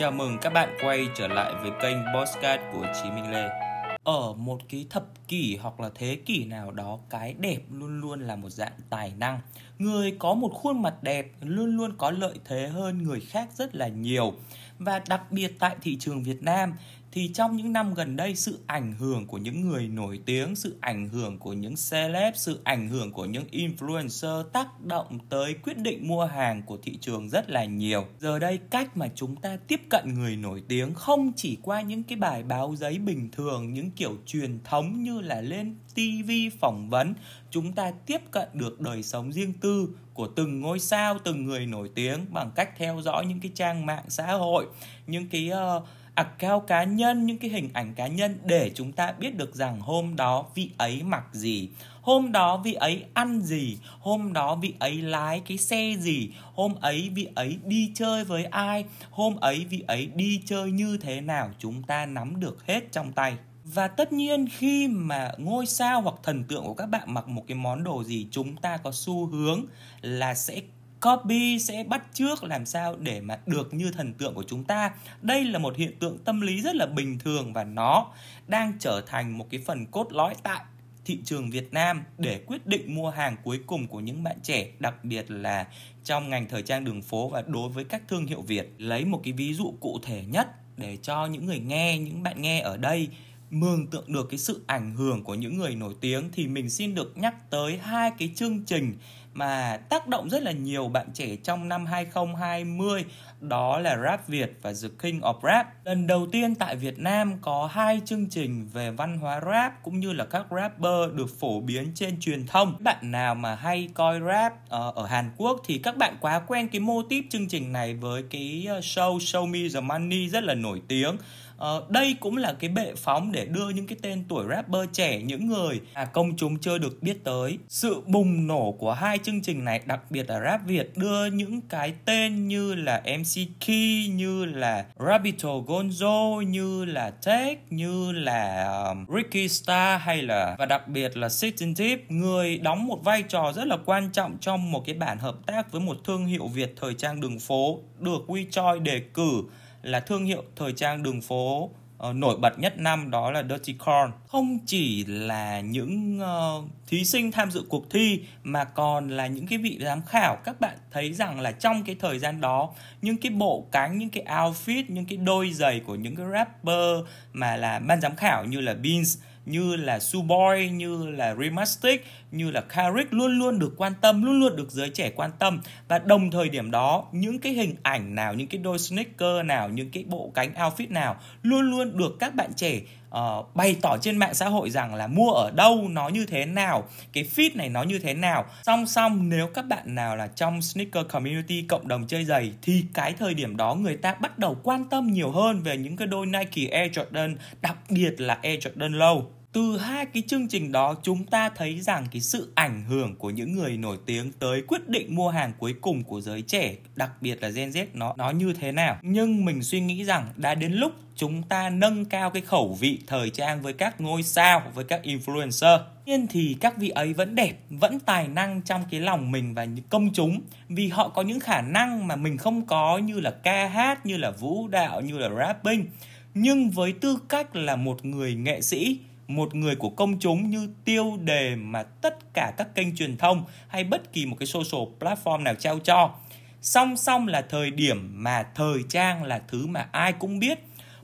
Chào mừng các bạn quay trở lại với kênh Postcard của Chí Minh Lê. Ở một cái thập kỷ hoặc là thế kỷ nào đó, cái đẹp luôn luôn là một dạng tài năng. Người có một khuôn mặt đẹp luôn luôn có lợi thế hơn người khác rất là nhiều. Và đặc biệt tại thị trường Việt Nam thì trong những năm gần đây sự ảnh hưởng của những người nổi tiếng, sự ảnh hưởng của những celeb, sự ảnh hưởng của những influencer tác động tới quyết định mua hàng của thị trường rất là nhiều. Giờ đây cách mà chúng ta tiếp cận người nổi tiếng không chỉ qua những cái bài báo giấy bình thường, những kiểu truyền thống như là lên TV phỏng vấn, chúng ta tiếp cận được đời sống riêng tư của từng ngôi sao, từng người nổi tiếng bằng cách theo dõi những cái trang mạng xã hội, những cái uh, account cá nhân, những cái hình ảnh cá nhân để chúng ta biết được rằng hôm đó vị ấy mặc gì, hôm đó vị ấy ăn gì, hôm đó vị ấy lái cái xe gì, hôm ấy vị ấy đi chơi với ai, hôm ấy vị ấy đi chơi như thế nào, chúng ta nắm được hết trong tay. Và tất nhiên khi mà ngôi sao hoặc thần tượng của các bạn mặc một cái món đồ gì, chúng ta có xu hướng là sẽ copy sẽ bắt trước làm sao để mà được như thần tượng của chúng ta đây là một hiện tượng tâm lý rất là bình thường và nó đang trở thành một cái phần cốt lõi tại thị trường Việt Nam để quyết định mua hàng cuối cùng của những bạn trẻ, đặc biệt là trong ngành thời trang đường phố và đối với các thương hiệu Việt. Lấy một cái ví dụ cụ thể nhất để cho những người nghe, những bạn nghe ở đây mường tượng được cái sự ảnh hưởng của những người nổi tiếng thì mình xin được nhắc tới hai cái chương trình mà tác động rất là nhiều bạn trẻ trong năm 2020 đó là Rap Việt và The King of Rap. Lần đầu tiên tại Việt Nam có hai chương trình về văn hóa rap cũng như là các rapper được phổ biến trên truyền thông. Bạn nào mà hay coi rap ờ, ở Hàn Quốc thì các bạn quá quen cái mô típ chương trình này với cái ờ, show Show Me The Money rất là nổi tiếng Ờ, đây cũng là cái bệ phóng để đưa những cái tên tuổi rapper trẻ những người à, công chúng chưa được biết tới sự bùng nổ của hai chương trình này đặc biệt là rap việt đưa những cái tên như là mc key như là rabito gonzo như là tech như là um, ricky star hay là và đặc biệt là sitting tip người đóng một vai trò rất là quan trọng trong một cái bản hợp tác với một thương hiệu việt thời trang đường phố được WeChoi đề cử là thương hiệu thời trang đường phố uh, nổi bật nhất năm đó là Dirty Corn. Không chỉ là những uh, thí sinh tham dự cuộc thi mà còn là những cái vị giám khảo các bạn thấy rằng là trong cái thời gian đó những cái bộ cánh, những cái outfit, những cái đôi giày của những cái rapper mà là ban giám khảo như là Beans như là Suboy, như là Remastic, như là Carrick luôn luôn được quan tâm, luôn luôn được giới trẻ quan tâm. Và đồng thời điểm đó những cái hình ảnh nào, những cái đôi sneaker nào, những cái bộ cánh outfit nào luôn luôn được các bạn trẻ uh, bày tỏ trên mạng xã hội rằng là mua ở đâu nó như thế nào cái fit này nó như thế nào. Song song nếu các bạn nào là trong sneaker community cộng đồng chơi giày thì cái thời điểm đó người ta bắt đầu quan tâm nhiều hơn về những cái đôi Nike Air Jordan đặc biệt là Air Jordan Low từ hai cái chương trình đó, chúng ta thấy rằng cái sự ảnh hưởng của những người nổi tiếng tới quyết định mua hàng cuối cùng của giới trẻ, đặc biệt là Gen Z, nó nó như thế nào? Nhưng mình suy nghĩ rằng đã đến lúc chúng ta nâng cao cái khẩu vị thời trang với các ngôi sao, với các influencer. Nhiên thì các vị ấy vẫn đẹp, vẫn tài năng trong cái lòng mình và công chúng. Vì họ có những khả năng mà mình không có như là ca hát, như là vũ đạo, như là rapping. Nhưng với tư cách là một người nghệ sĩ một người của công chúng như tiêu đề mà tất cả các kênh truyền thông hay bất kỳ một cái social platform nào trao cho. Song song là thời điểm mà thời trang là thứ mà ai cũng biết.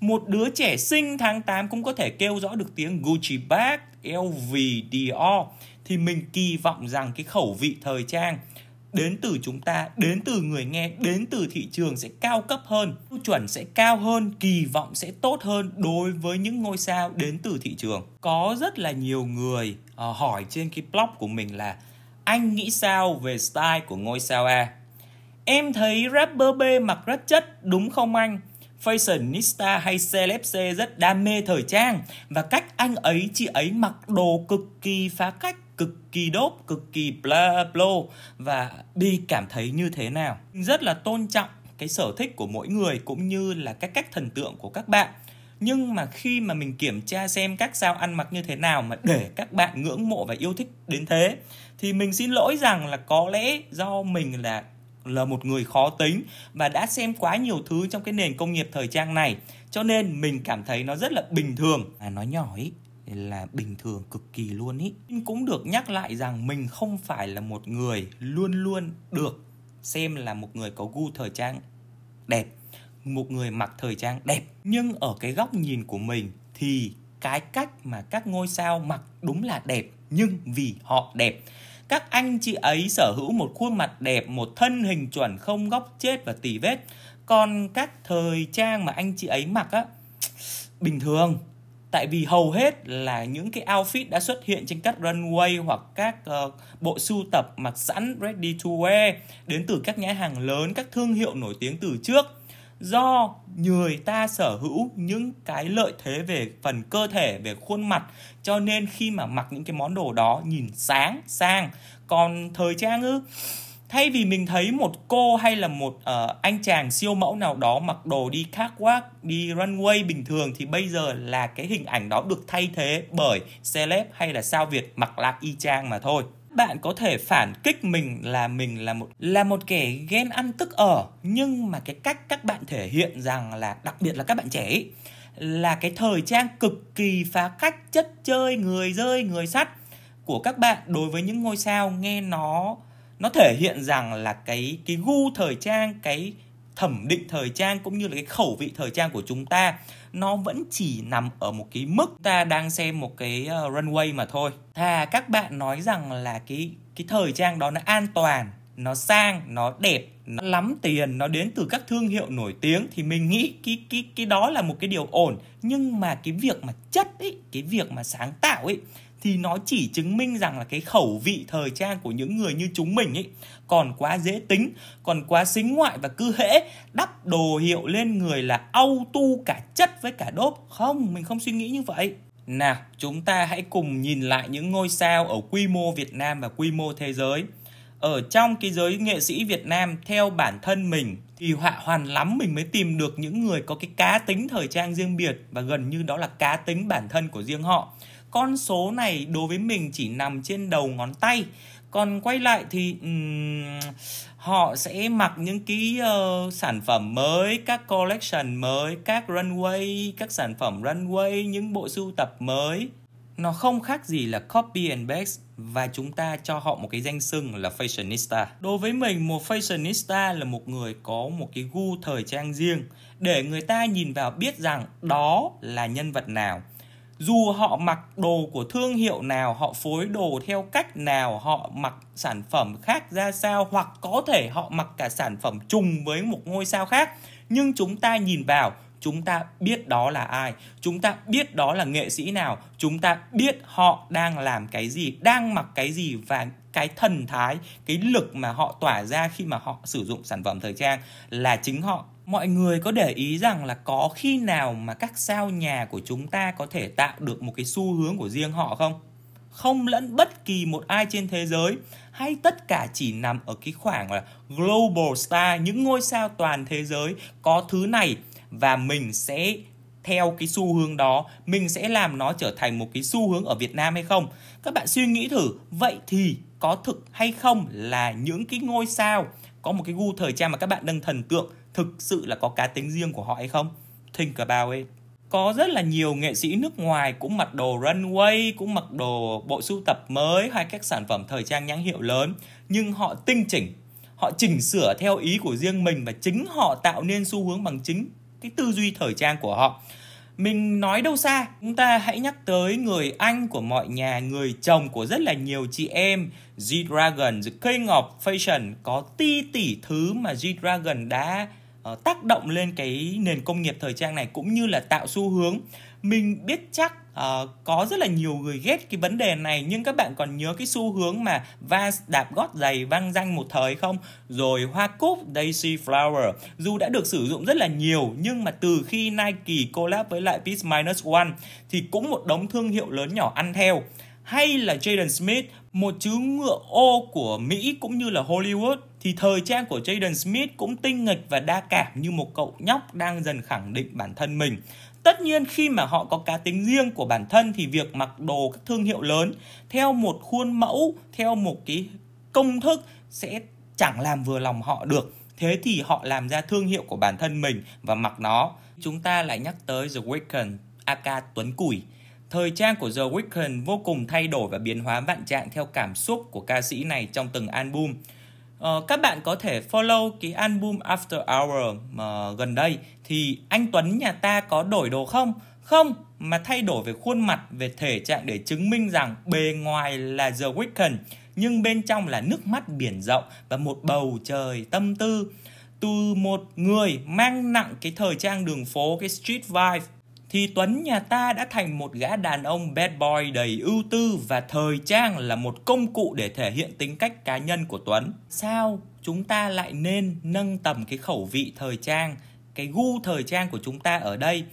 Một đứa trẻ sinh tháng 8 cũng có thể kêu rõ được tiếng Gucci bag, LV, Dior thì mình kỳ vọng rằng cái khẩu vị thời trang đến từ chúng ta, đến từ người nghe, đến từ thị trường sẽ cao cấp hơn, tiêu chuẩn sẽ cao hơn, kỳ vọng sẽ tốt hơn đối với những ngôi sao đến từ thị trường. Có rất là nhiều người uh, hỏi trên cái blog của mình là anh nghĩ sao về style của ngôi sao A? Em thấy rapper B mặc rất chất, đúng không anh? fashionista hay celeb C rất đam mê thời trang và cách anh ấy chị ấy mặc đồ cực kỳ phá cách cực kỳ đốp cực kỳ bla blo và Bi cảm thấy như thế nào. Rất là tôn trọng cái sở thích của mỗi người cũng như là cái cách thần tượng của các bạn. Nhưng mà khi mà mình kiểm tra xem các sao ăn mặc như thế nào mà để các bạn ngưỡng mộ và yêu thích đến thế, thì mình xin lỗi rằng là có lẽ do mình là là một người khó tính và đã xem quá nhiều thứ trong cái nền công nghiệp thời trang này cho nên mình cảm thấy nó rất là bình thường à nói nhỏ ý là bình thường cực kỳ luôn ý. Nhưng cũng được nhắc lại rằng mình không phải là một người luôn luôn được xem là một người có gu thời trang đẹp, một người mặc thời trang đẹp. Nhưng ở cái góc nhìn của mình thì cái cách mà các ngôi sao mặc đúng là đẹp, nhưng vì họ đẹp. Các anh chị ấy sở hữu một khuôn mặt đẹp, một thân hình chuẩn không góc chết và tỉ vết. Còn các thời trang mà anh chị ấy mặc á, bình thường tại vì hầu hết là những cái outfit đã xuất hiện trên các runway hoặc các uh, bộ sưu tập mặc sẵn ready to wear đến từ các nhãn hàng lớn các thương hiệu nổi tiếng từ trước. Do người ta sở hữu những cái lợi thế về phần cơ thể về khuôn mặt cho nên khi mà mặc những cái món đồ đó nhìn sáng sang. Còn thời trang ư thay vì mình thấy một cô hay là một uh, anh chàng siêu mẫu nào đó mặc đồ đi catwalk đi runway bình thường thì bây giờ là cái hình ảnh đó được thay thế bởi celeb hay là sao việt mặc lại y chang mà thôi. Bạn có thể phản kích mình là mình là một là một kẻ ghen ăn tức ở nhưng mà cái cách các bạn thể hiện rằng là đặc biệt là các bạn trẻ ấy, là cái thời trang cực kỳ phá cách chất chơi người rơi người sắt của các bạn đối với những ngôi sao nghe nó nó thể hiện rằng là cái cái gu thời trang, cái thẩm định thời trang cũng như là cái khẩu vị thời trang của chúng ta, nó vẫn chỉ nằm ở một cái mức ta đang xem một cái ờ, runway mà thôi. Thà các bạn nói rằng là cái cái thời trang đó nó an toàn, nó sang, nó đẹp, nó lắm tiền, nó đến từ các thương hiệu nổi tiếng thì mình nghĩ cái cái cái đó là một cái điều ổn. Nhưng mà cái việc mà chất ấy cái việc mà sáng tạo ấy thì nó chỉ chứng minh rằng là cái khẩu vị thời trang của những người như chúng mình ấy còn quá dễ tính, còn quá xính ngoại và cứ hễ đắp đồ hiệu lên người là au tu cả chất với cả đốp. Không, mình không suy nghĩ như vậy. Nào, chúng ta hãy cùng nhìn lại những ngôi sao ở quy mô Việt Nam và quy mô thế giới. Ở trong cái giới nghệ sĩ Việt Nam theo bản thân mình thì họa hoàn lắm mình mới tìm được những người có cái cá tính thời trang riêng biệt và gần như đó là cá tính bản thân của riêng họ con số này đối với mình chỉ nằm trên đầu ngón tay. Còn quay lại thì um, họ sẽ mặc những cái uh, sản phẩm mới các collection mới các runway các sản phẩm runway những bộ sưu tập mới. Nó không khác gì là copy and paste và chúng ta cho họ một cái danh xưng là fashionista. Đối với mình một fashionista là một người có một cái gu thời trang riêng để người ta nhìn vào biết rằng đó là nhân vật nào dù họ mặc đồ của thương hiệu nào, họ phối đồ theo cách nào, họ mặc sản phẩm khác ra sao, hoặc có thể họ mặc cả sản phẩm trùng với một ngôi sao khác. Nhưng chúng ta nhìn vào, chúng ta biết đó là ai, chúng ta biết đó là nghệ sĩ nào, chúng ta biết họ đang làm cái gì, đang mặc cái gì và cái thần thái, cái lực mà họ tỏa ra khi mà họ sử dụng sản phẩm thời trang là chính họ mọi người có để ý rằng là có khi nào mà các sao nhà của chúng ta có thể tạo được một cái xu hướng của riêng họ không? Không lẫn bất kỳ một ai trên thế giới, hay tất cả chỉ nằm ở cái khoảng là global star, những ngôi sao toàn thế giới có thứ này và mình sẽ theo cái xu hướng đó, mình sẽ làm nó trở thành một cái xu hướng ở Việt Nam hay không? Các bạn suy nghĩ thử, vậy thì có thực hay không là những cái ngôi sao có một cái gu thời trang mà các bạn đang thần tượng thực sự là có cá tính riêng của họ hay không? Think about it. Có rất là nhiều nghệ sĩ nước ngoài cũng mặc đồ runway cũng mặc đồ bộ sưu tập mới hay các sản phẩm thời trang nhãn hiệu lớn nhưng họ tinh chỉnh họ chỉnh sửa theo ý của riêng mình và chính họ tạo nên xu hướng bằng chính cái tư duy thời trang của họ. Mình nói đâu xa chúng ta hãy nhắc tới người anh của mọi nhà người chồng của rất là nhiều chị em. G-Dragon, the king of fashion có ti tỷ thứ mà G-Dragon đã uh, tác động lên cái nền công nghiệp thời trang này cũng như là tạo xu hướng. Mình biết chắc uh, có rất là nhiều người ghét cái vấn đề này nhưng các bạn còn nhớ cái xu hướng mà Vans đạp gót giày vang danh một thời không? Rồi hoa cúc Daisy Flower. Dù đã được sử dụng rất là nhiều nhưng mà từ khi Nike collab với lại Peace Minus One thì cũng một đống thương hiệu lớn nhỏ ăn theo. Hay là Jaden Smith, một chú ngựa ô của Mỹ cũng như là Hollywood thì thời trang của Jaden Smith cũng tinh nghịch và đa cảm như một cậu nhóc đang dần khẳng định bản thân mình. Tất nhiên khi mà họ có cá tính riêng của bản thân thì việc mặc đồ các thương hiệu lớn theo một khuôn mẫu, theo một cái công thức sẽ chẳng làm vừa lòng họ được thế thì họ làm ra thương hiệu của bản thân mình và mặc nó chúng ta lại nhắc tới The Weeknd aka Tuấn Củi Thời trang của The Weeknd vô cùng thay đổi và biến hóa vạn trạng theo cảm xúc của ca sĩ này trong từng album. Uh, các bạn có thể follow cái album After Hour mà gần đây thì anh Tuấn nhà ta có đổi đồ không? Không, mà thay đổi về khuôn mặt, về thể trạng để chứng minh rằng bề ngoài là The Weeknd nhưng bên trong là nước mắt biển rộng và một bầu trời tâm tư. Từ một người mang nặng cái thời trang đường phố, cái street vibe thì Tuấn nhà ta đã thành một gã đàn ông bad boy đầy ưu tư và thời trang là một công cụ để thể hiện tính cách cá nhân của Tuấn. Sao chúng ta lại nên nâng tầm cái khẩu vị thời trang, cái gu thời trang của chúng ta ở đây?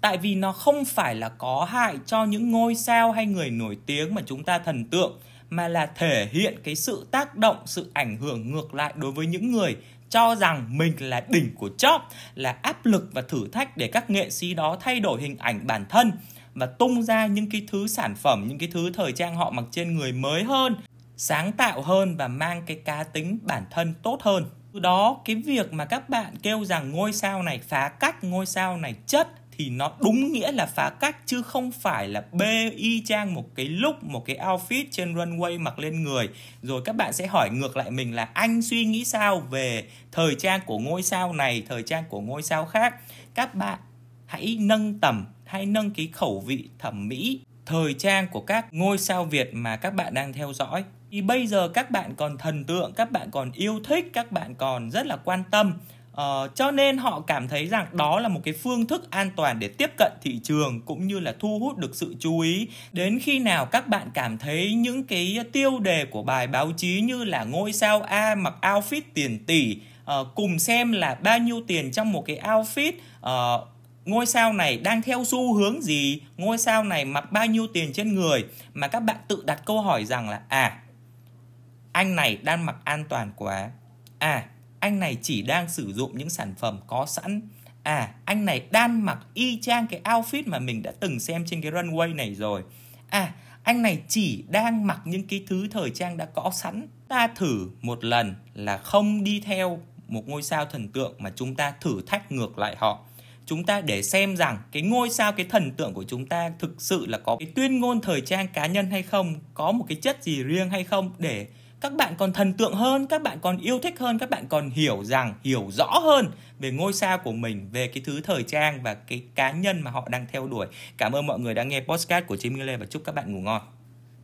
Tại vì nó không phải là có hại cho những ngôi sao hay người nổi tiếng mà chúng ta thần tượng mà là thể hiện cái sự tác động, sự ảnh hưởng ngược lại đối với những người cho rằng mình là đỉnh của chóp, là áp lực và thử thách để các nghệ sĩ đó thay đổi hình ảnh bản thân và tung ra những cái thứ sản phẩm, những cái thứ thời trang họ mặc trên người mới hơn, sáng tạo hơn và mang cái cá tính bản thân tốt hơn. Từ đó cái việc mà các bạn kêu rằng ngôi sao này phá cách, ngôi sao này chất thì nó đúng nghĩa là phá cách, chứ không phải là bê y chang một cái lúc, một cái outfit trên runway mặc lên người. Rồi các bạn sẽ hỏi ngược lại mình là anh suy nghĩ sao về thời trang của ngôi sao này, thời trang của ngôi sao khác? Các bạn hãy nâng tầm hay nâng cái khẩu vị thẩm mỹ thời trang của các ngôi sao Việt mà các bạn đang theo dõi. Thì bây giờ các bạn còn thần tượng, các bạn còn yêu thích, các bạn còn rất là quan tâm. Uh, cho nên họ cảm thấy rằng đó là một cái phương thức an toàn để tiếp cận thị trường cũng như là thu hút được sự chú ý. Đến khi nào các bạn cảm thấy những cái tiêu đề của bài báo chí như là ngôi sao A mặc outfit tiền tỷ uh, cùng xem là bao nhiêu tiền trong một cái outfit uh, ngôi sao này đang theo xu hướng gì ngôi sao này mặc bao nhiêu tiền trên người mà các bạn tự đặt câu hỏi rằng là à anh này đang mặc an toàn quá. À anh này chỉ đang sử dụng những sản phẩm có sẵn. À anh này đan mặc y chang cái outfit mà mình đã từng xem trên cái runway này rồi. À anh này chỉ đang mặc những cái thứ thời trang đã có sẵn. Ta thử một lần là không đi theo một ngôi sao thần tượng mà chúng ta thử thách ngược lại họ. Chúng ta để xem rằng cái ngôi sao, cái thần tượng của chúng ta thực sự là có cái tuyên ngôn thời trang cá nhân hay không, có một cái chất gì riêng hay không để các bạn còn thần tượng hơn, các bạn còn yêu thích hơn, các bạn còn hiểu rằng, hiểu rõ hơn về ngôi sao của mình, về cái thứ thời trang và cái cá nhân mà họ đang theo đuổi. Cảm ơn mọi người đã nghe podcast của Chí Minh Lê và chúc các bạn ngủ ngon.